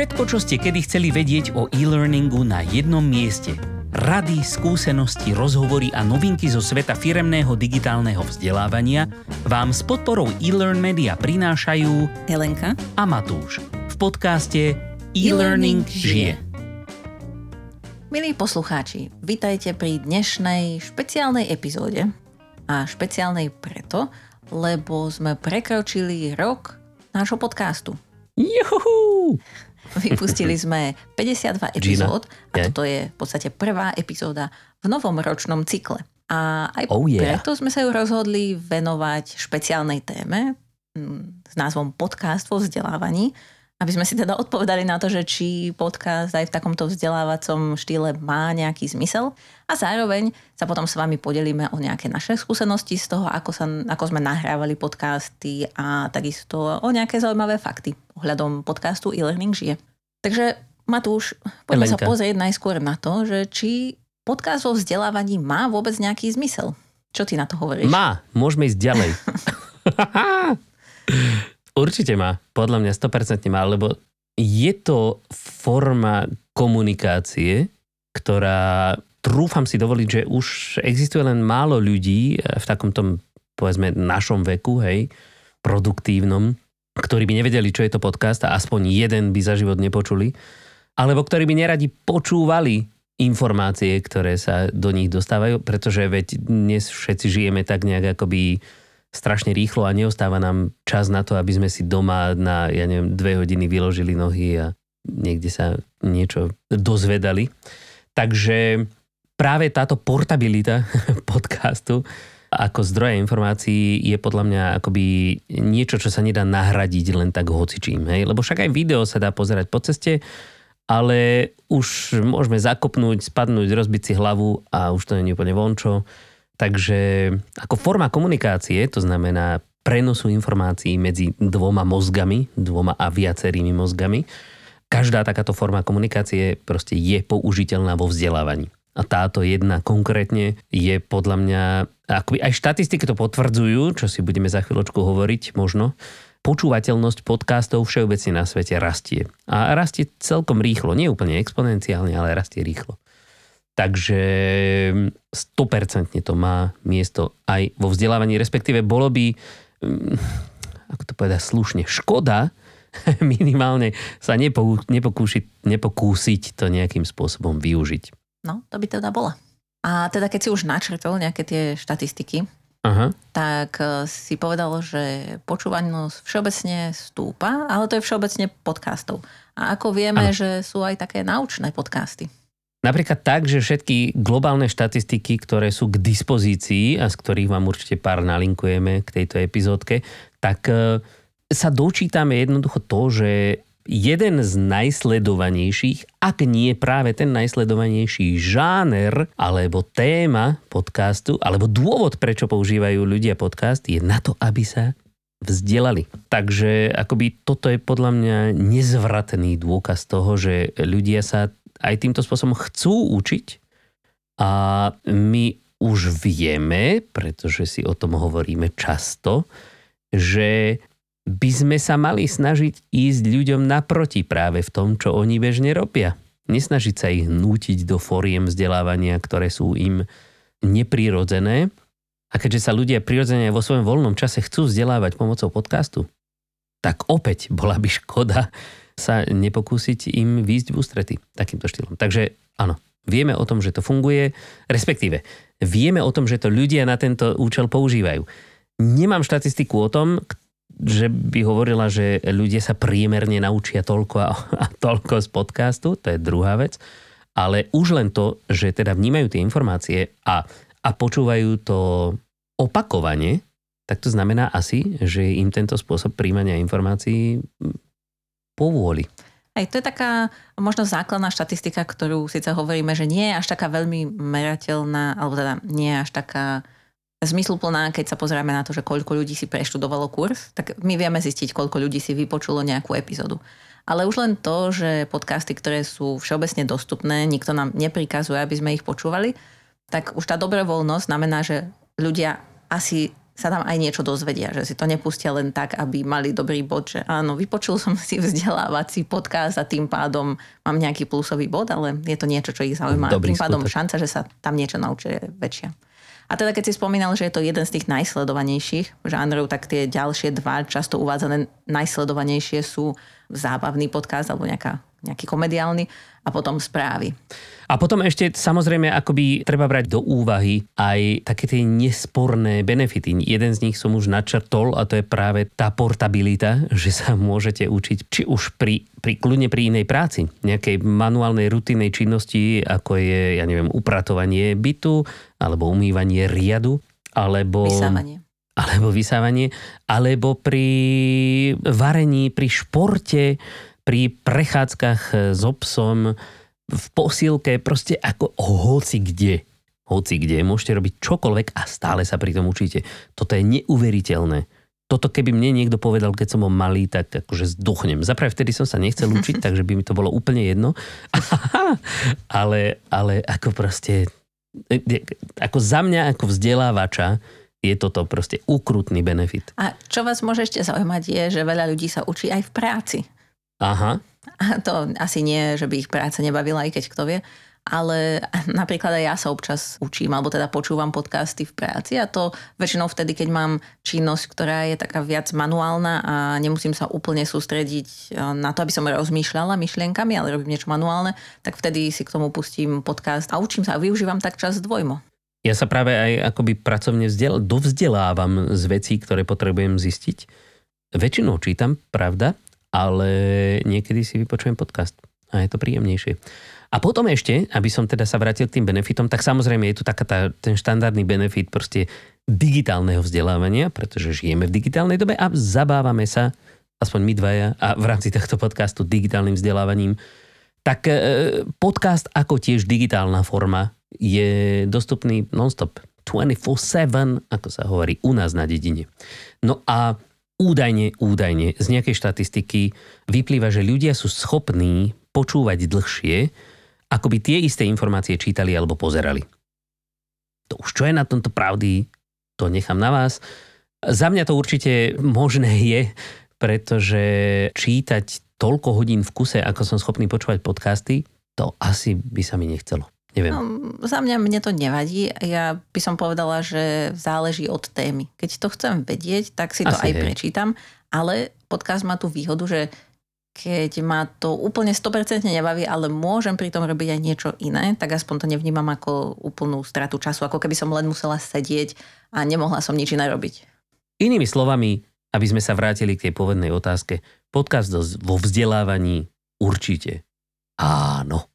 Všetko, čo ste kedy chceli vedieť o e-learningu na jednom mieste. Rady, skúsenosti, rozhovory a novinky zo sveta firemného digitálneho vzdelávania vám s podporou e-learn media prinášajú Helenka a Matúš v podcaste E-Learning žije. Milí poslucháči, vitajte pri dnešnej špeciálnej epizóde. A špeciálnej preto, lebo sme prekročili rok nášho podcastu. Juhu! Vypustili sme 52 epizód a toto je v podstate prvá epizóda v novom ročnom cykle. A aj Oh, yeah. preto sme sa ju rozhodli venovať špeciálnej téme mm, s názvom Podcast vo vzdelávaní, aby sme si teda odpovedali na to, že či podcast aj v takomto vzdelávacom štýle má nejaký zmysel a zároveň sa potom s vami podelíme o nejaké naše skúsenosti z toho, ako, sa, ako sme nahrávali podcasty a takisto o nejaké zaujímavé fakty ohľadom podcastu e-learning žije. Takže Matúš, poďme sa Helenka. pozrieť najskôr na to, že či podcast vo vzdelávaní má vôbec nejaký zmysel. Čo ty na to hovoríš? Má, môžeme ísť ďalej. Určite má, podľa mňa 100% má, lebo je to forma komunikácie, ktorá, trúfam si dovoliť, že už existuje len málo ľudí v takomto, povedzme, našom veku, hej, produktívnom, ktorí by nevedeli, čo je to podcast a aspoň jeden by za život nepočuli, alebo ktorí by neradi počúvali informácie, ktoré sa do nich dostávajú, pretože veď dnes všetci žijeme tak nejak akoby strašne rýchlo a neostáva nám čas na to, aby sme si doma na, ja neviem, dve hodiny vyložili nohy a niekde sa niečo dozvedali. Takže práve táto portabilita podcastu ako zdroja informácií je podľa mňa akoby niečo, čo sa nedá nahradiť len tak hocičím. Hej? Lebo však aj video sa dá pozerať po ceste, ale už môžeme zakopnúť, spadnúť, rozbiť si hlavu a už to nie je úplne vončo. Takže ako forma komunikácie, to znamená prenosu informácií medzi dvoma mozgami, dvoma a viacerými mozgami, každá takáto forma komunikácie proste je použiteľná vo vzdelávaní. A táto jedna konkrétne je podľa mňa, akoby aj štatistiky to potvrdzujú, čo si budeme za chvíľočku hovoriť možno, počúvateľnosť podcastov všeobecne na svete rastie. A rastie celkom rýchlo, nie úplne exponenciálne, ale rastie rýchlo. Takže 100% to má miesto aj vo vzdelávaní, respektíve bolo by, mm, ako to povedať slušne, škoda minimálne sa nepokú, nepokúšiť, nepokúsiť to nejakým spôsobom využiť. No, to by teda bola. A teda keď si už načrtol nejaké tie štatistiky, Aha. tak eh, si povedal, že počúvanosť všeobecne stúpa, ale to je všeobecne podcastov. A ako vieme, Áno. že sú aj také naučné podcasty. Napríklad tak, že všetky globálne štatistiky, ktoré sú k dispozícii a z ktorých vám určite pár nalinkujeme k tejto epizódke, tak e, sa dočítame jednoducho to, že jeden z najsledovanejších, ak nie práve ten najsledovanejší žáner alebo téma podcastu, alebo dôvod, prečo používajú ľudia podcast, je na to, aby sa vzdelali. Takže akoby toto je podľa mňa nezvratný dôkaz toho, že ľudia sa aj týmto spôsobom chcú učiť a my už vieme, pretože si o tom hovoríme často, že by sme sa mali snažiť ísť ľuďom naproti práve v tom, čo oni bežne robia. Nesnažiť sa ich nútiť do foriem vzdelávania, ktoré sú im neprirodzené. A keďže sa ľudia prirodzene vo svojom voľnom čase chcú vzdelávať pomocou podcastu, tak opäť bola by škoda sa nepokúsiť im výjsť v ústrety takýmto štýlom. Takže áno, vieme o tom, že to funguje, respektíve vieme o tom, že to ľudia na tento účel používajú. Nemám štatistiku o tom, že by hovorila, že ľudia sa priemerne naučia toľko a, a toľko z podcastu, to je druhá vec, ale už len to, že teda vnímajú tie informácie a, a počúvajú to opakovane, tak to znamená asi, že im tento spôsob príjmania informácií povôli. Aj to je taká možno základná štatistika, ktorú síce hovoríme, že nie je až taká veľmi merateľná, alebo teda nie je až taká zmysluplná, keď sa pozrieme na to, že koľko ľudí si preštudovalo kurz, tak my vieme zistiť, koľko ľudí si vypočulo nejakú epizódu. Ale už len to, že podcasty, ktoré sú všeobecne dostupné, nikto nám neprikazuje, aby sme ich počúvali, tak už tá dobrovoľnosť znamená, že ľudia asi sa tam aj niečo dozvedia, že si to nepustia len tak, aby mali dobrý bod, že áno, vypočul som si vzdelávací podcast a tým pádom mám nejaký plusový bod, ale je to niečo, čo ich zaujíma. Dobrý tým pádom skutok. šanca, že sa tam niečo naučia je väčšia. A teda keď si spomínal, že je to jeden z tých najsledovanejších žánrov, tak tie ďalšie dva často uvádzané najsledovanejšie sú zábavný podcast alebo nejaká, nejaký komediálny a potom správy. A potom ešte samozrejme akoby treba brať do úvahy aj také tie nesporné benefity. Jeden z nich som už načrtol a to je práve tá portabilita, že sa môžete učiť či už pri, pri kľudne pri inej práci, nejakej manuálnej rutinnej činnosti, ako je, ja neviem, upratovanie bytu, alebo umývanie riadu, alebo... Vysávanie. alebo vysávanie, alebo pri varení, pri športe, pri prechádzkach s obsom, v posilke, proste ako hoci kde. Hoci kde. Môžete robiť čokoľvek a stále sa pri tom učíte. Toto je neuveriteľné. Toto keby mne niekto povedal, keď som bol malý, tak akože zduchnem. Zapravo vtedy som sa nechcel učiť, takže by mi to bolo úplne jedno. ale, ale ako proste, ako za mňa, ako vzdelávača, je toto proste ukrutný benefit. A čo vás môže ešte zaujímať je, že veľa ľudí sa učí aj v práci. Aha. A to asi nie, že by ich práca nebavila, aj keď kto vie. Ale napríklad aj ja sa občas učím, alebo teda počúvam podcasty v práci a to väčšinou vtedy, keď mám činnosť, ktorá je taká viac manuálna a nemusím sa úplne sústrediť e, na to, aby som rozmýšľala myšlienkami, ale robím niečo manuálne, tak vtedy si k tomu pustím podcast a učím sa a využívam tak čas dvojmo. Ja sa práve aj akoby pracovne vzdel, dovzdelávam z vecí, ktoré potrebujem zistiť. Väčšinou čítam, pravda, ale niekedy si vypočujem podcast a je to príjemnejšie. A potom ešte, aby som teda sa vrátil k tým benefitom, tak samozrejme je tu taká tá, ten štandardný benefit proste digitálneho vzdelávania, pretože žijeme v digitálnej dobe a zabávame sa, aspoň my dvaja, a v rámci tohto podcastu digitálnym vzdelávaním. Tak e, podcast ako tiež digitálna forma je dostupný non-stop 24-7, ako sa hovorí u nás na dedine. No a údajne, údajne z nejakej štatistiky vyplýva, že ľudia sú schopní počúvať dlhšie, ako by tie isté informácie čítali alebo pozerali. To už čo je na tomto pravdy, to nechám na vás. Za mňa to určite možné je, pretože čítať toľko hodín v kuse, ako som schopný počúvať podcasty, to asi by sa mi nechcelo. Neviem. No, za mňa mne to nevadí. Ja by som povedala, že záleží od témy. Keď to chcem vedieť, tak si to Asi aj hej. prečítam, ale podcast má tú výhodu, že keď ma to úplne 100% nebaví, ale môžem pri tom robiť aj niečo iné, tak aspoň to nevnímam ako úplnú stratu času, ako keby som len musela sedieť a nemohla som nič iné robiť. Inými slovami, aby sme sa vrátili k tej povednej otázke, podcast vo vzdelávaní určite. Áno.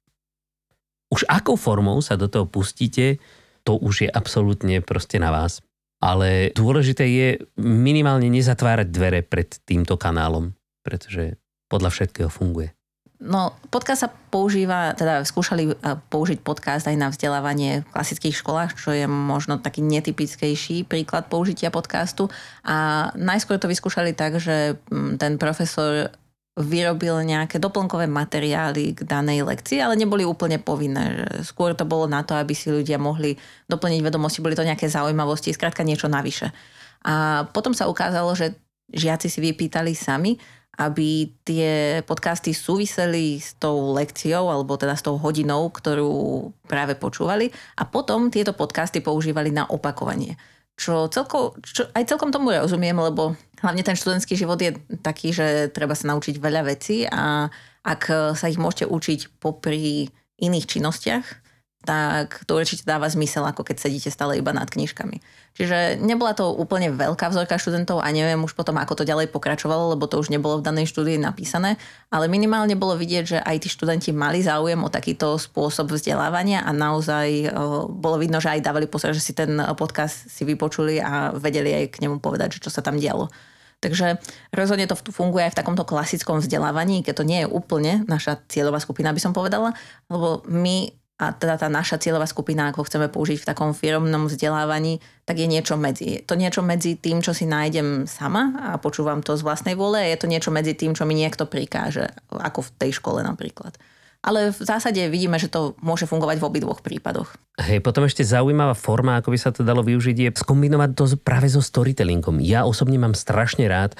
Už akou formou sa do toho pustíte, to už je absolútne proste na vás. Ale dôležité je minimálne nezatvárať dvere pred týmto kanálom, pretože podľa všetkého funguje. No, podcast sa používa, teda skúšali eh, použiť podcast aj na vzdelávanie v klasických školách, čo je možno taký netypickejší príklad použitia podcastu. A najskôr to vyskúšali tak, že mm, ten profesor vyrobil nejaké doplnkové materiály k danej lekcii, ale neboli úplne povinné. Skôr to bolo na to, aby si ľudia mohli doplniť vedomosti, boli to nejaké zaujímavosti, skrátka niečo navyše. A potom sa ukázalo, že žiaci si vypýtali sami, aby tie podcasty súviseli s tou lekciou alebo teda s tou hodinou, ktorú práve počúvali a potom tieto podcasty používali na opakovanie. Čo, celko, čo aj celkom tomu rozumiem, lebo hlavne ten študentský život je taký, že treba sa naučiť veľa vecí a ak sa ich môžete učiť popri iných činnostiach, tak to určite dáva zmysel, ako keď sedíte stále iba nad knižkami. Čiže nebola to úplne veľká vzorka študentov a neviem už potom, ako to ďalej pokračovalo, lebo to už nebolo v danej štúdii napísané, ale minimálne bolo vidieť, že aj tí študenti mali záujem o takýto spôsob vzdelávania a naozaj o, bolo vidno, že aj dávali pozor, že si ten podcast si vypočuli a vedeli aj k nemu povedať, že čo sa tam dialo. Takže rozhodne to funguje aj v takomto klasickom vzdelávaní, keď to nie je úplne naša cieľová skupina, by som povedala, lebo my a teda tá naša cieľová skupina, ako chceme použiť v takom firmnom vzdelávaní, tak je niečo medzi. Je to niečo medzi tým, čo si nájdem sama a počúvam to z vlastnej vôle a je to niečo medzi tým, čo mi niekto prikáže, ako v tej škole napríklad. Ale v zásade vidíme, že to môže fungovať v obidvoch prípadoch. Hej, potom ešte zaujímavá forma, ako by sa to dalo využiť, je skombinovať to práve so storytellingom. Ja osobne mám strašne rád,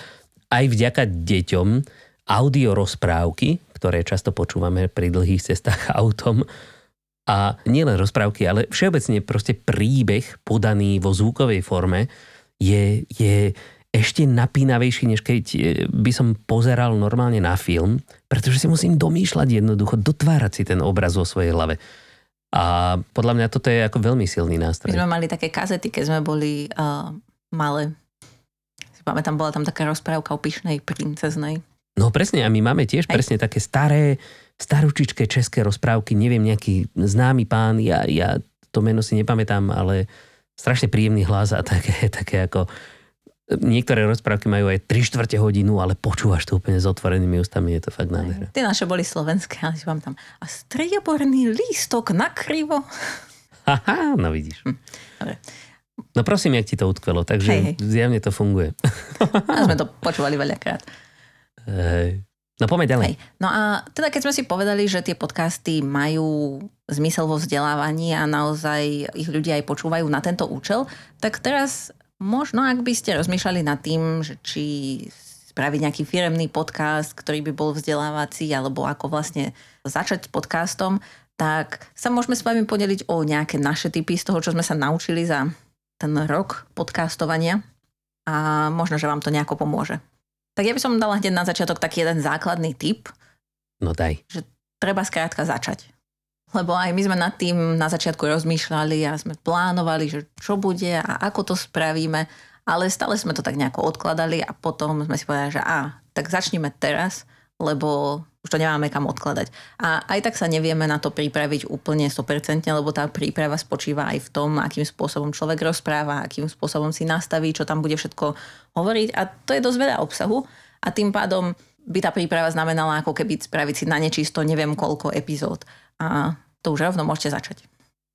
aj vďaka deťom, audio rozprávky, ktoré často počúvame pri dlhých cestách autom. A nielen rozprávky, ale všeobecne proste príbeh podaný vo zvukovej forme je, je ešte napínavejší, než keď e, by som pozeral normálne na film, pretože si musím domýšľať jednoducho, dotvárať si ten obraz vo svojej hlave. A podľa mňa toto je ako veľmi silný nástroj. My sme mali také kazety, keď sme boli uh, malé. Si pamätám, bola tam taká rozprávka o pyšnej princeznej. No presne, a my máme tiež Aj. presne také staré, staručičké české rozprávky, neviem, nejaký známy pán, ja, ja to meno si nepamätám, ale strašne príjemný hlas a také, také ako Niektoré rozprávky majú aj 3 čtvrte hodinu, ale počúvaš to úplne s otvorenými ústami, je to fakt nádherné. Tie naše boli slovenské, ale vám tam a strieborný lístok na krivo. Haha, no vidíš. Hm, dobre. No prosím, jak ti to utkvelo, takže hej, hej. zjavne to funguje. A sme to počúvali veľakrát. Hej. No poďme ďalej. Hej. No a teda keď sme si povedali, že tie podcasty majú zmysel vo vzdelávaní a naozaj ich ľudia aj počúvajú na tento účel, tak teraz Možno, ak by ste rozmýšľali nad tým, že či spraviť nejaký firemný podcast, ktorý by bol vzdelávací, alebo ako vlastne začať s podcastom, tak sa môžeme s vami podeliť o nejaké naše typy z toho, čo sme sa naučili za ten rok podcastovania a možno, že vám to nejako pomôže. Tak ja by som dala hneď na začiatok taký jeden základný tip. No daj. Že treba skrátka začať lebo aj my sme nad tým na začiatku rozmýšľali a sme plánovali, že čo bude a ako to spravíme, ale stále sme to tak nejako odkladali a potom sme si povedali, že a, tak začneme teraz, lebo už to nemáme kam odkladať. A aj tak sa nevieme na to pripraviť úplne 100%, lebo tá príprava spočíva aj v tom, akým spôsobom človek rozpráva, akým spôsobom si nastaví, čo tam bude všetko hovoriť a to je dosť veľa obsahu a tým pádom by tá príprava znamenala ako keby spraviť si na nečisto neviem koľko epizód. A to už rovno môžete začať.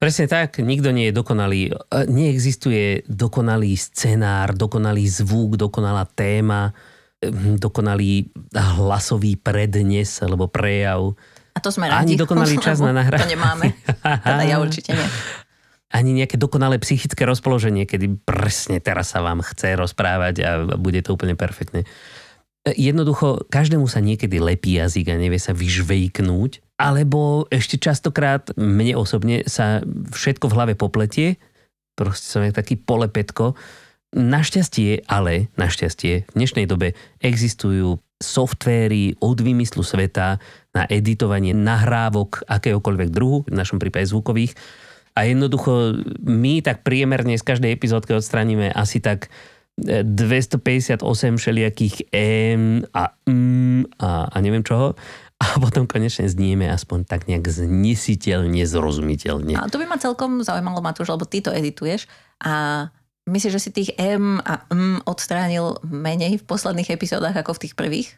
Presne tak, nikto nie je dokonalý. E, neexistuje dokonalý scenár, dokonalý zvuk, dokonalá téma, dokonalý hlasový prednes alebo prejav. A to sme radi. Ani dokonalý čas na nahrávanie. To nemáme. Teda ja určite nie. Ani nejaké dokonalé psychické rozpoloženie, kedy presne teraz sa vám chce rozprávať a bude to úplne perfektne. E, jednoducho, každému sa niekedy lepí jazyk a nevie sa vyžvejknúť alebo ešte častokrát mne osobne sa všetko v hlave popletie, proste som taký polepetko. Našťastie, ale našťastie v dnešnej dobe existujú softvéry od vymyslu sveta na editovanie nahrávok akéhokoľvek druhu, v našom prípade zvukových. A jednoducho my tak priemerne z každej epizódky odstraníme asi tak 258 všelijakých M a M a, a neviem čoho a potom konečne znieme aspoň tak nejak znesiteľne, zrozumiteľne. A to by ma celkom zaujímalo, Matúš, lebo ty to edituješ a myslíš, že si tých M a M odstránil menej v posledných epizódach ako v tých prvých?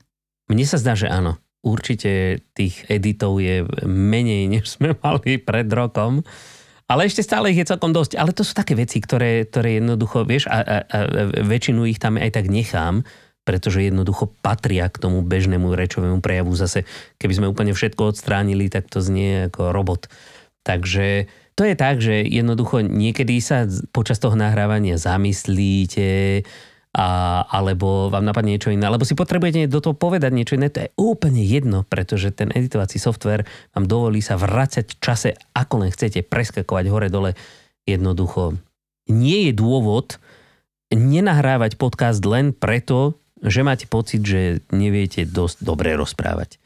Mne sa zdá, že áno. Určite tých editov je menej, než sme mali pred rokom. Ale ešte stále ich je celkom dosť. Ale to sú také veci, ktoré, ktoré jednoducho, vieš, a, a, a väčšinu ich tam aj tak nechám, pretože jednoducho patria k tomu bežnému rečovému prejavu. Zase, keby sme úplne všetko odstránili, tak to znie ako robot. Takže to je tak, že jednoducho niekedy sa počas toho nahrávania zamyslíte, a, alebo vám napadne niečo iné, alebo si potrebujete do toho povedať niečo iné, to je úplne jedno, pretože ten editovací software vám dovolí sa vrácať v čase, ako len chcete, preskakovať hore-dole. Jednoducho nie je dôvod nenahrávať podcast len preto, že máte pocit, že neviete dosť dobre rozprávať.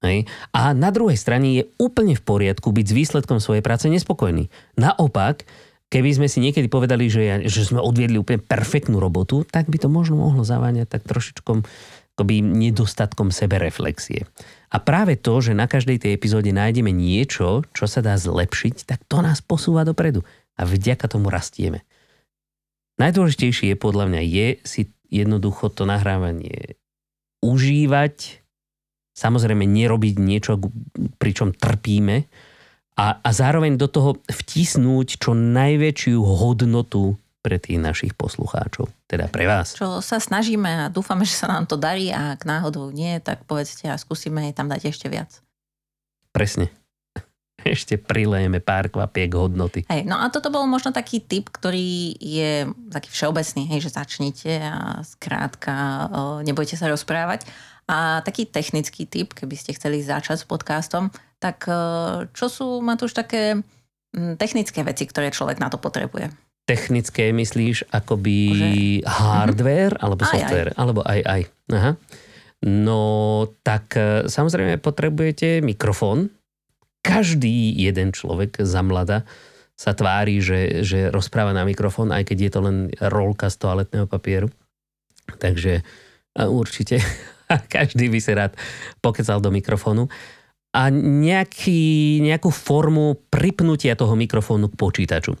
Hej. A na druhej strane je úplne v poriadku byť s výsledkom svojej práce nespokojný. Naopak, keby sme si niekedy povedali, že, ja, že sme odviedli úplne perfektnú robotu, tak by to možno mohlo zaváňať tak trošičkom akoby nedostatkom sebereflexie. A práve to, že na každej tej epizóde nájdeme niečo, čo sa dá zlepšiť, tak to nás posúva dopredu. A vďaka tomu rastieme. Najdôležitejšie je podľa mňa je si jednoducho to nahrávanie užívať, samozrejme nerobiť niečo, pričom trpíme a, a zároveň do toho vtisnúť čo najväčšiu hodnotu pre tých našich poslucháčov, teda pre vás. Čo sa snažíme a dúfame, že sa nám to darí a ak náhodou nie, tak povedzte a skúsime tam dať ešte viac. presne. Ešte prilejeme pár kvapiek hodnoty. Hej, no a toto bol možno taký typ, ktorý je taký všeobecný, hej, že začnite a skrátka nebojte sa rozprávať. A taký technický typ, keby ste chceli začať s podcastom, tak čo sú, Matúš, také technické veci, ktoré človek na to potrebuje? Technické myslíš akoby Že... hardware mm-hmm. alebo software? Aj, aj. Alebo aj aj. Aha. No tak e, samozrejme potrebujete mikrofón. Každý jeden človek za mlada sa tvári, že, že rozpráva na mikrofón, aj keď je to len rolka z toaletného papieru. Takže určite každý by si rád pokecal do mikrofónu. A nejaký, nejakú formu pripnutia toho mikrofónu k počítaču.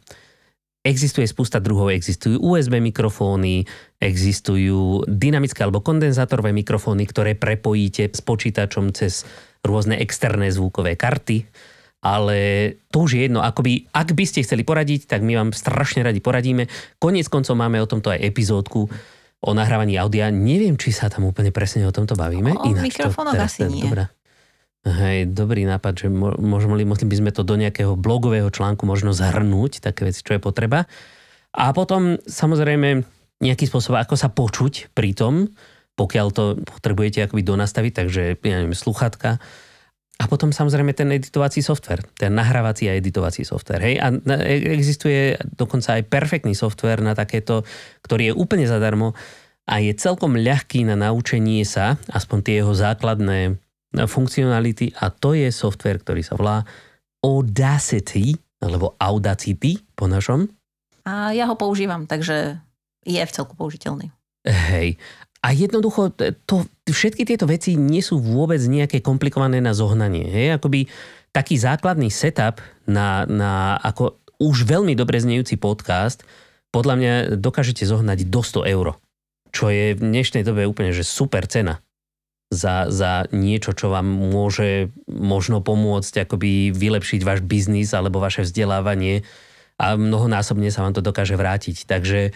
Existuje spústa druhov, existujú USB mikrofóny, existujú dynamické alebo kondenzátorové mikrofóny, ktoré prepojíte s počítačom cez rôzne externé zvukové karty. Ale to už je jedno, akoby, ak by ste chceli poradiť, tak my vám strašne radi poradíme. Koniec koncov máme o tomto aj epizódku o nahrávaní audia. Neviem, či sa tam úplne presne o tomto bavíme. O, o mikrofónoch asi nie. Dobrá. Hej, dobrý nápad, že možno mohli by sme to do nejakého blogového článku možno zhrnúť, také veci, čo je potreba. A potom samozrejme nejaký spôsob, ako sa počuť pri tom, pokiaľ to potrebujete akoby donastaviť, takže ja neviem, sluchatka. A potom samozrejme ten editovací software, ten nahrávací a editovací software. Hej? A existuje dokonca aj perfektný software na takéto, ktorý je úplne zadarmo a je celkom ľahký na naučenie sa, aspoň tie jeho základné funkcionality a to je software, ktorý sa volá Audacity, alebo Audacity po našom. A ja ho používam, takže je v celku použiteľný. Hej. A jednoducho, to, všetky tieto veci nie sú vôbec nejaké komplikované na zohnanie. Hej? Akoby taký základný setup na, na ako už veľmi dobre znejúci podcast podľa mňa dokážete zohnať do 100 eur. Čo je v dnešnej dobe úplne že super cena za, za niečo, čo vám môže možno pomôcť akoby vylepšiť váš biznis alebo vaše vzdelávanie a mnohonásobne sa vám to dokáže vrátiť. Takže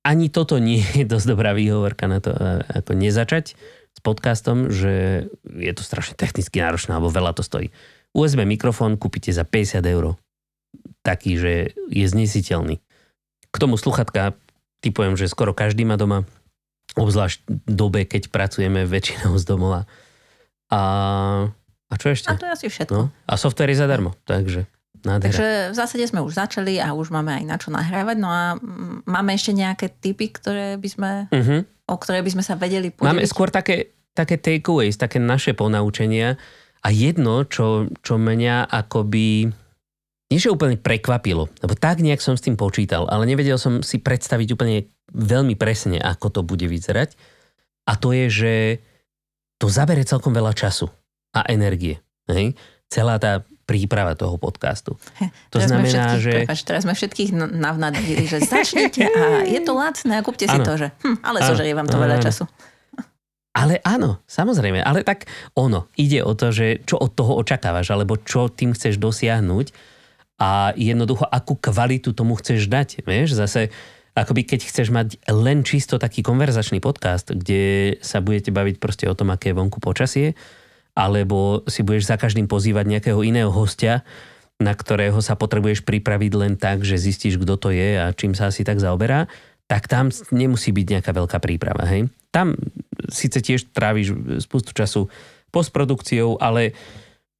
ani toto nie je dosť dobrá výhovorka na to, ako nezačať s podcastom, že je to strašne technicky náročné alebo veľa to stojí. USB mikrofón kúpite za 50 eur. Taký, že je znesiteľný. K tomu sluchatka typujem, že skoro každý má doma obzvlášť v dobe, keď pracujeme väčšinou z domova. A, a čo ešte? A to je asi všetko. No, a software je zadarmo, takže nádhera. Takže v zásade sme už začali a už máme aj na čo nahrávať. No a máme ešte nejaké typy, ktoré by sme, uh-huh. o ktoré by sme sa vedeli podeliť? Máme skôr také, také takeaways, také naše ponaučenia. A jedno, čo, čo mňa akoby nie že úplne prekvapilo, lebo tak nejak som s tým počítal, ale nevedel som si predstaviť úplne veľmi presne, ako to bude vyzerať. A to je, že to zabere celkom veľa času a energie. Hej? Celá tá príprava toho podcastu. To teraz znamená, že... Prepač, teraz sme všetkých navnadili, že začnite a je to lacné a kúpte si ano. to, že hm, ale zožerie vám to ano. veľa času. Ale áno, samozrejme, ale tak ono, ide o to, že čo od toho očakávaš, alebo čo tým chceš dosiahnuť a jednoducho, akú kvalitu tomu chceš dať. Vieš, zase akoby keď chceš mať len čisto taký konverzačný podcast, kde sa budete baviť proste o tom, aké je vonku počasie, alebo si budeš za každým pozývať nejakého iného hostia, na ktorého sa potrebuješ pripraviť len tak, že zistíš, kto to je a čím sa asi tak zaoberá, tak tam nemusí byť nejaká veľká príprava. Hej? Tam síce tiež tráviš spustu času postprodukciou, ale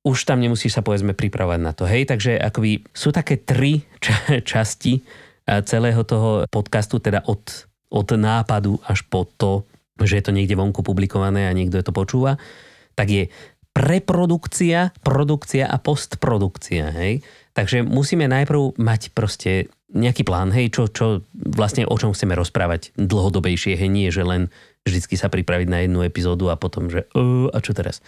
už tam nemusíš sa povedzme pripravovať na to. Hej, takže akoby sú také tri ča- časti celého toho podcastu, teda od, od nápadu až po to, že je to niekde vonku publikované a niekto to počúva, tak je preprodukcia, produkcia a postprodukcia. Hej? Takže musíme najprv mať proste nejaký plán, hej, čo, čo vlastne o čom chceme rozprávať dlhodobejšie, hej, nie, že len vždycky sa pripraviť na jednu epizódu a potom, že uh, a čo teraz.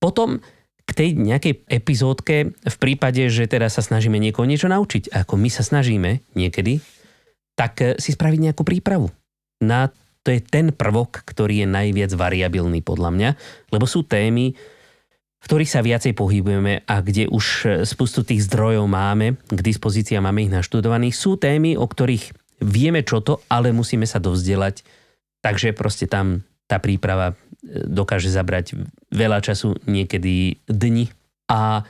Potom k tej nejakej epizódke v prípade, že teda sa snažíme niekoho niečo naučiť, ako my sa snažíme niekedy, tak eh, si spraviť nejakú prípravu. Na, to je ten prvok, ktorý je najviac variabilný podľa mňa, lebo sú témy, v ktorých sa viacej pohybujeme a kde už eh, spustu tých zdrojov máme k dispozícii a máme ich naštudovaných. Sú témy, o ktorých vieme čo to, ale musíme sa dovzdelať. Takže proste tam tá príprava e, dokáže zabrať veľa času, niekedy dni A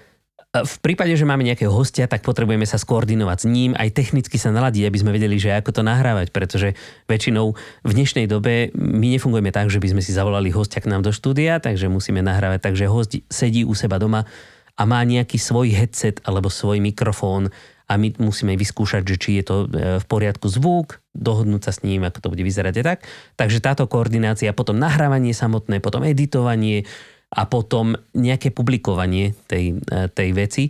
v prípade, že máme nejakého hostia, tak potrebujeme sa skoordinovať s ním, aj technicky sa naladiť, aby sme vedeli, že ako to nahrávať, pretože väčšinou v dnešnej dobe my nefungujeme tak, že by sme si zavolali hostia k nám do štúdia, takže musíme nahrávať tak, že host sedí u seba doma a má nejaký svoj headset alebo svoj mikrofón a my musíme vyskúšať, že či je to e, v poriadku zvuk, dohodnúť sa s ním, ako to bude vyzerať a tak. Takže táto koordinácia, potom nahrávanie samotné, potom editovanie, a potom nejaké publikovanie tej, e, tej veci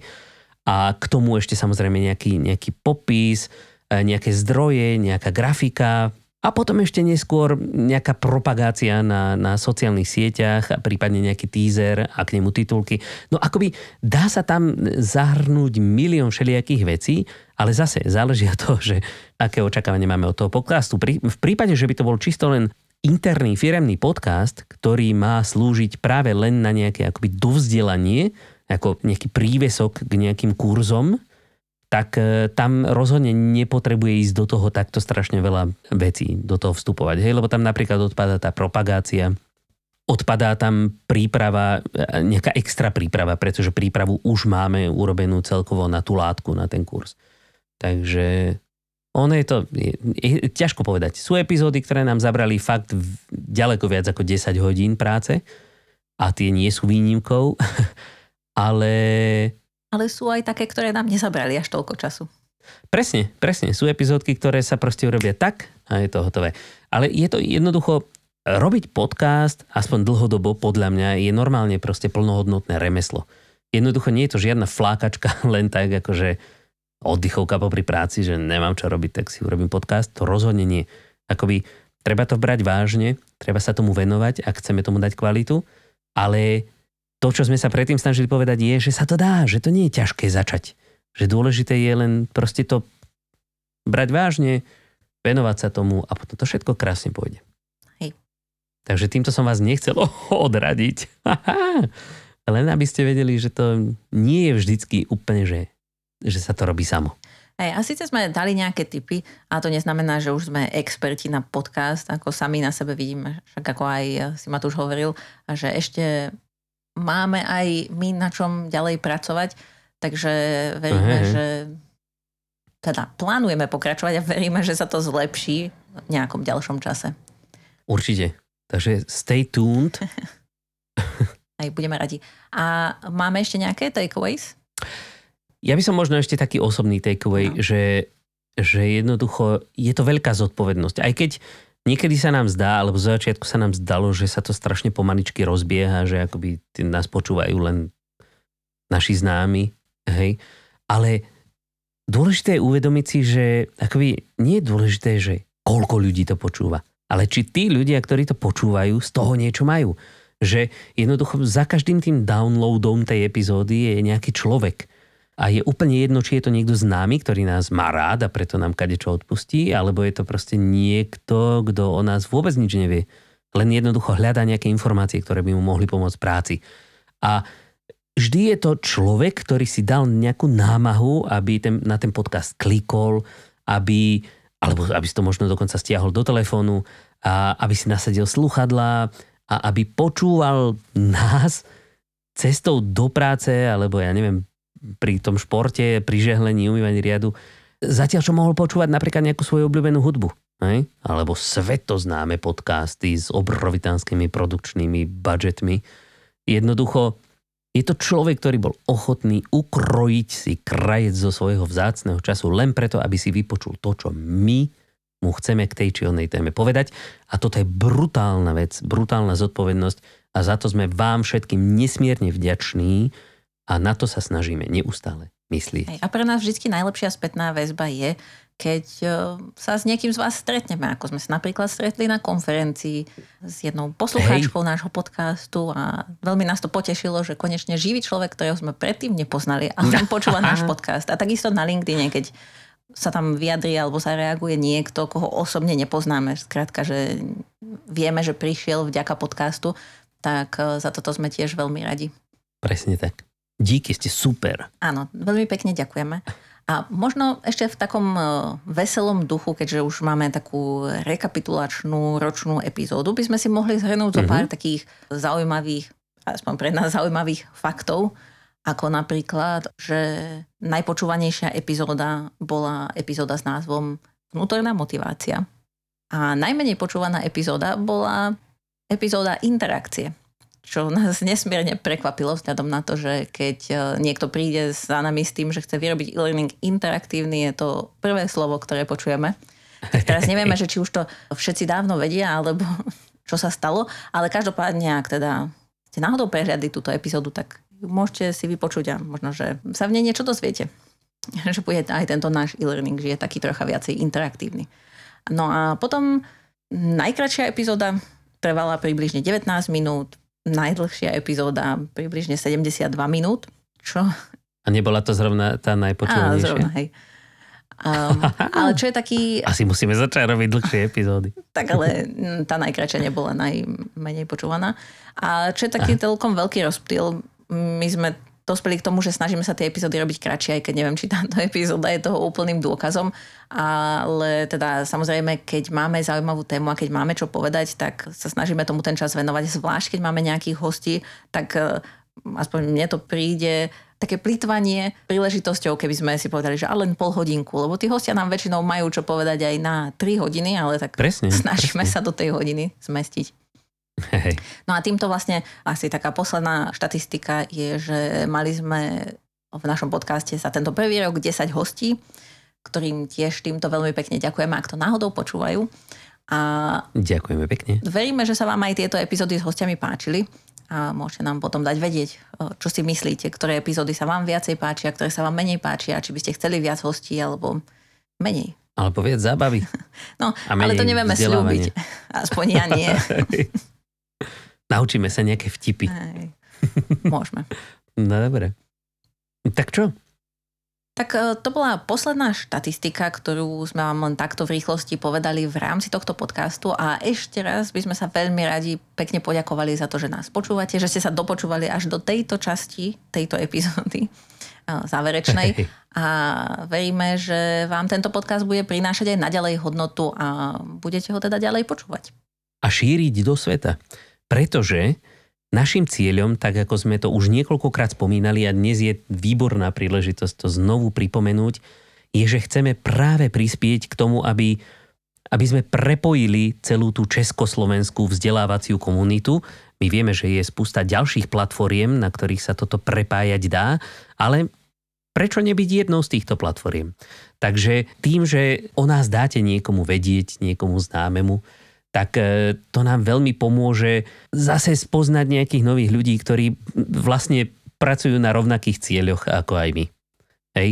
a k tomu ešte samozrejme nejaký, nejaký popis, e, nejaké zdroje, nejaká grafika a potom ešte neskôr nejaká propagácia na, na sociálnych sieťach a prípadne nejaký teaser a k nemu titulky. No akoby dá sa tam zahrnúť milión všelijakých vecí, ale zase záleží od toho, že aké očakávanie máme od toho podcastu. v prípade, že by to bol čisto len interný firemný podcast, ktorý má slúžiť práve len na nejaké akoby dovzdelanie, ako nejaký prívesok k nejakým kurzom, tak e, tam rozhodne nepotrebuje ísť do toho takto strašne veľa vecí, do toho vstupovať. Hej, lebo tam napríklad odpadá tá propagácia, odpadá tam príprava, e, nejaká extra príprava, pretože prípravu už máme urobenú celkovo na tú látku, na ten kurz. Takže ono je to je, je, ťažko povedať. Sú epizódy, ktoré nám zabrali fakt ďaleko viac ako 10 hodín práce a tie nie sú výnimkou, ale... Ale sú aj také, ktoré nám nezabrali až toľko času. Presne, presne. Sú epizódky, ktoré sa proste urobia tak a je to hotové. Ale je to jednoducho, robiť podcast, aspoň dlhodobo podľa mňa, je normálne proste plnohodnotné remeslo. Jednoducho nie je to žiadna flákačka, len tak akože oddychovka popri práci, že nemám čo robiť, tak si urobím podcast. To rozhodne nie. Akoby treba to brať vážne, treba sa tomu venovať, ak chceme tomu dať kvalitu, ale to, čo sme sa predtým snažili povedať, je, že sa to dá, že to nie je ťažké začať. Že dôležité je len proste to brať vážne, venovať sa tomu a potom to všetko krásne pôjde. Hej. Takže týmto som vás nechcel odradiť. Len aby ste vedeli, že to nie je vždycky úplne, že že sa to robí samo. Hej, a síce sme dali nejaké tipy, a to neznamená, že už sme experti na podcast, ako sami na sebe vidíme, však ako aj si ma tu už hovoril, že ešte máme aj my na čom ďalej pracovať, takže veríme, Aha. že teda plánujeme pokračovať a veríme, že sa to zlepší v nejakom ďalšom čase. Určite. Takže stay tuned. aj budeme radi. A máme ešte nejaké takeaways? Ja by som možno ešte taký osobný takeaway, no. že, že jednoducho je to veľká zodpovednosť. Aj keď niekedy sa nám zdá, alebo z začiatku sa nám zdalo, že sa to strašne pomaličky rozbieha, že akoby nás počúvajú len naši známi, hej. Ale dôležité je uvedomiť si, že akoby nie je dôležité, že koľko ľudí to počúva, ale či tí ľudia, ktorí to počúvajú, z toho niečo majú. Že jednoducho za každým tým downloadom tej epizódy je nejaký človek, a je úplne jedno, či je to niekto známy, ktorý nás má rád a preto nám kadečo odpustí, alebo je to proste niekto, kto o nás vôbec nič nevie. Len jednoducho hľadá nejaké informácie, ktoré by mu mohli pomôcť práci. A vždy je to človek, ktorý si dal nejakú námahu, aby ten, na ten podcast klikol, aby, alebo aby si to možno dokonca stiahol do telefónu, a aby si nasadil sluchadlá a aby počúval nás cestou do práce, alebo ja neviem, pri tom športe, pri žehlení, umývaní riadu, zatiaľ čo mohol počúvať napríklad nejakú svoju obľúbenú hudbu. Hej? Alebo svetoznáme podcasty s obrovitánskymi produkčnými budžetmi. Jednoducho, je to človek, ktorý bol ochotný ukrojiť si krajec zo svojho vzácného času len preto, aby si vypočul to, čo my mu chceme k tej či onej téme povedať. A toto je brutálna vec, brutálna zodpovednosť a za to sme vám všetkým nesmierne vďační, a na to sa snažíme neustále myslieť. A pre nás vždy najlepšia spätná väzba je, keď e, sa s niekým z vás stretneme, ako sme sa napríklad stretli na konferencii s jednou poslucháčkou Hej. nášho podcastu a veľmi nás to potešilo, že konečne živý človek, ktorého sme predtým nepoznali a on počúva náš podcast. A takisto na LinkedIn, keď sa tam vyjadrí alebo sa reaguje niekto, koho osobne nepoznáme. Skrátka, že vieme, že prišiel vďaka podcastu, tak e, za toto sme tiež veľmi radi. Presne tak. Díky, ste super. Áno, veľmi pekne ďakujeme. A možno ešte v takom e, veselom duchu, keďže už máme takú rekapitulačnú ročnú epizódu, by sme si mohli zhrnúť mm-hmm. zo pár mhm. takých zaujímavých, aspoň pre nás zaujímavých faktov Ako napríklad, že najpočúvanejšia epizóda bola epizóda s názvom Vnútorná motivácia. A najmenej počúvaná epizóda bola epizóda interakcie čo nás nesmierne prekvapilo vzhľadom na to, že keď e, niekto príde za nami s tým, že chce vyrobiť e-learning interaktívny, je to prvé slovo, ktoré počujeme. Tak teraz nevieme, že či už to všetci dávno vedia, alebo čo sa stalo, ale každopádne, ak teda ste náhodou prehľadli túto epizódu, tak môžete si vypočuť a možno, že sa v nej niečo dozviete. Že bude aj tento náš e-learning, že je taký trocha viacej interaktívny. No a potom najkračšia epizóda trvala približne 19 minút, najdlhšia epizóda približne 72 minút, čo... A nebola to zrovna tá najpočúvanejšia? Á, zrovna, hej. Um, ale čo je taký... Asi musíme začať robiť dlhšie epizódy. tak ale tá najkračšia nebola najmenej počúvaná. A čo je taký celkom veľký rozptýl, my sme dospeli k tomu, že snažíme sa tie epizódy robiť kratšie, aj keď neviem, či táto epizóda je toho úplným dôkazom. Ale teda samozrejme, keď máme zaujímavú tému a keď máme čo povedať, tak sa snažíme tomu ten čas venovať. Zvlášť, keď máme nejakých hostí, tak e, aspoň mne to príde také plýtvanie príležitosťou, keby sme si povedali, že len pol hodinku, lebo tí hostia nám väčšinou majú čo povedať aj na 3 hodiny, ale tak presne, snažíme presne. sa do tej hodiny zmestiť. Hej. No a týmto vlastne asi taká posledná štatistika je, že mali sme v našom podcaste za tento prvý rok 10 hostí, ktorým tiež týmto veľmi pekne ďakujeme, ak to náhodou počúvajú. A Ďakujeme pekne. Veríme, že sa vám aj tieto epizódy s hostiami páčili a môžete nám potom dať vedieť, čo si myslíte, ktoré epizódy sa vám viacej páčia, ktoré sa vám menej páčia, či by ste chceli viac hostí alebo menej. Alebo viac zábavy. No, ale to nevieme slúbiť. Aspoň ja nie. Naučíme sa nejaké vtipy. Aj, môžeme. no dobre. Tak čo? Tak e, to bola posledná štatistika, ktorú sme vám len takto v rýchlosti povedali v rámci tohto podcastu a ešte raz by sme sa veľmi radi pekne poďakovali za to, že nás počúvate, že ste sa dopočúvali až do tejto časti, tejto epizódy e, záverečnej a veríme, že vám tento podcast bude prinášať aj naďalej hodnotu a budete ho teda ďalej počúvať. A šíriť do sveta. Pretože našim cieľom, tak ako sme to už niekoľkokrát spomínali a dnes je výborná príležitosť to znovu pripomenúť, je, že chceme práve prispieť k tomu, aby, aby sme prepojili celú tú československú vzdelávaciu komunitu. My vieme, že je spústa ďalších platformiem, na ktorých sa toto prepájať dá, ale prečo nebyť jednou z týchto platformiem? Takže tým, že o nás dáte niekomu vedieť, niekomu známemu, tak e, to nám veľmi pomôže zase spoznať nejakých nových ľudí, ktorí vlastne pracujú na rovnakých cieľoch ako aj my. Hej.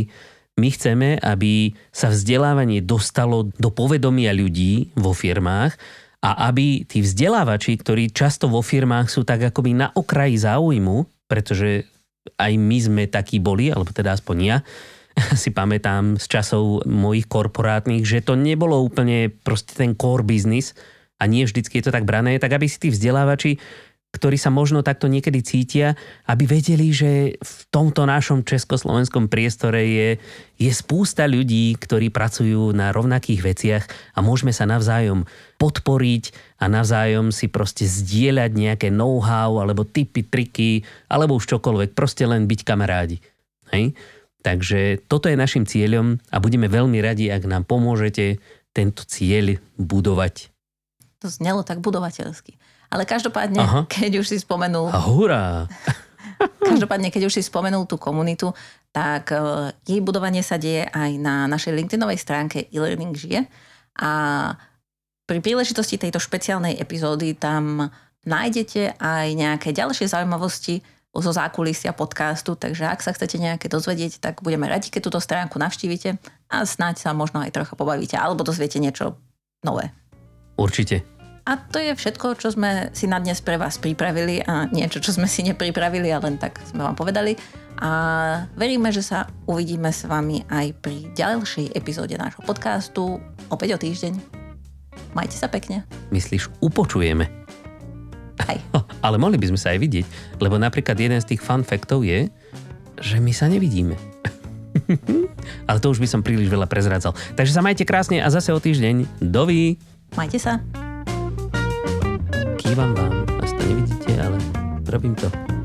My chceme, aby sa vzdelávanie dostalo do povedomia ľudí vo firmách a aby tí vzdelávači, ktorí často vo firmách sú tak akoby na okraji záujmu, pretože aj my sme takí boli, alebo teda aspoň ja, si pamätám z časov mojich korporátnych, že to nebolo úplne proste ten core business, a nie vždycky je to tak brané, tak aby si tí vzdelávači, ktorí sa možno takto niekedy cítia, aby vedeli, že v tomto našom československom priestore je, je spústa ľudí, ktorí pracujú na rovnakých veciach a môžeme sa navzájom podporiť a navzájom si proste zdieľať nejaké know-how alebo typy, triky alebo už čokoľvek, proste len byť kamarádi. Hej? Takže toto je našim cieľom a budeme veľmi radi, ak nám pomôžete tento cieľ budovať to znelo tak budovateľsky. Ale každopádne, Aha. keď už si spomenul... A hurá! každopádne, keď už si spomenul tú komunitu, tak uh, jej budovanie sa deje aj na našej LinkedInovej stránke e-learning žije. A pri príležitosti tejto špeciálnej epizódy tam nájdete aj nejaké ďalšie zaujímavosti zo zákulisia podcastu, takže ak sa chcete nejaké dozvedieť, tak budeme radi, keď túto stránku navštívite a snáď sa možno aj trocha pobavíte, alebo dozviete niečo nové. Určite. A to je všetko, čo sme si na dnes pre vás pripravili a niečo, čo sme si nepripravili a len tak sme vám povedali. A veríme, že sa uvidíme s vami aj pri ďalšej epizóde nášho podcastu opäť o týždeň. Majte sa pekne. Myslíš, upočujeme? Aj. Ale mohli by sme sa aj vidieť, lebo napríklad jeden z tých fun faktov je, že my sa nevidíme. Ale to už by som príliš veľa prezrádzal. Takže sa majte krásne a zase o týždeň. Dovi! Majte sa. Kývam vám, vás to nevidíte, ale robím to.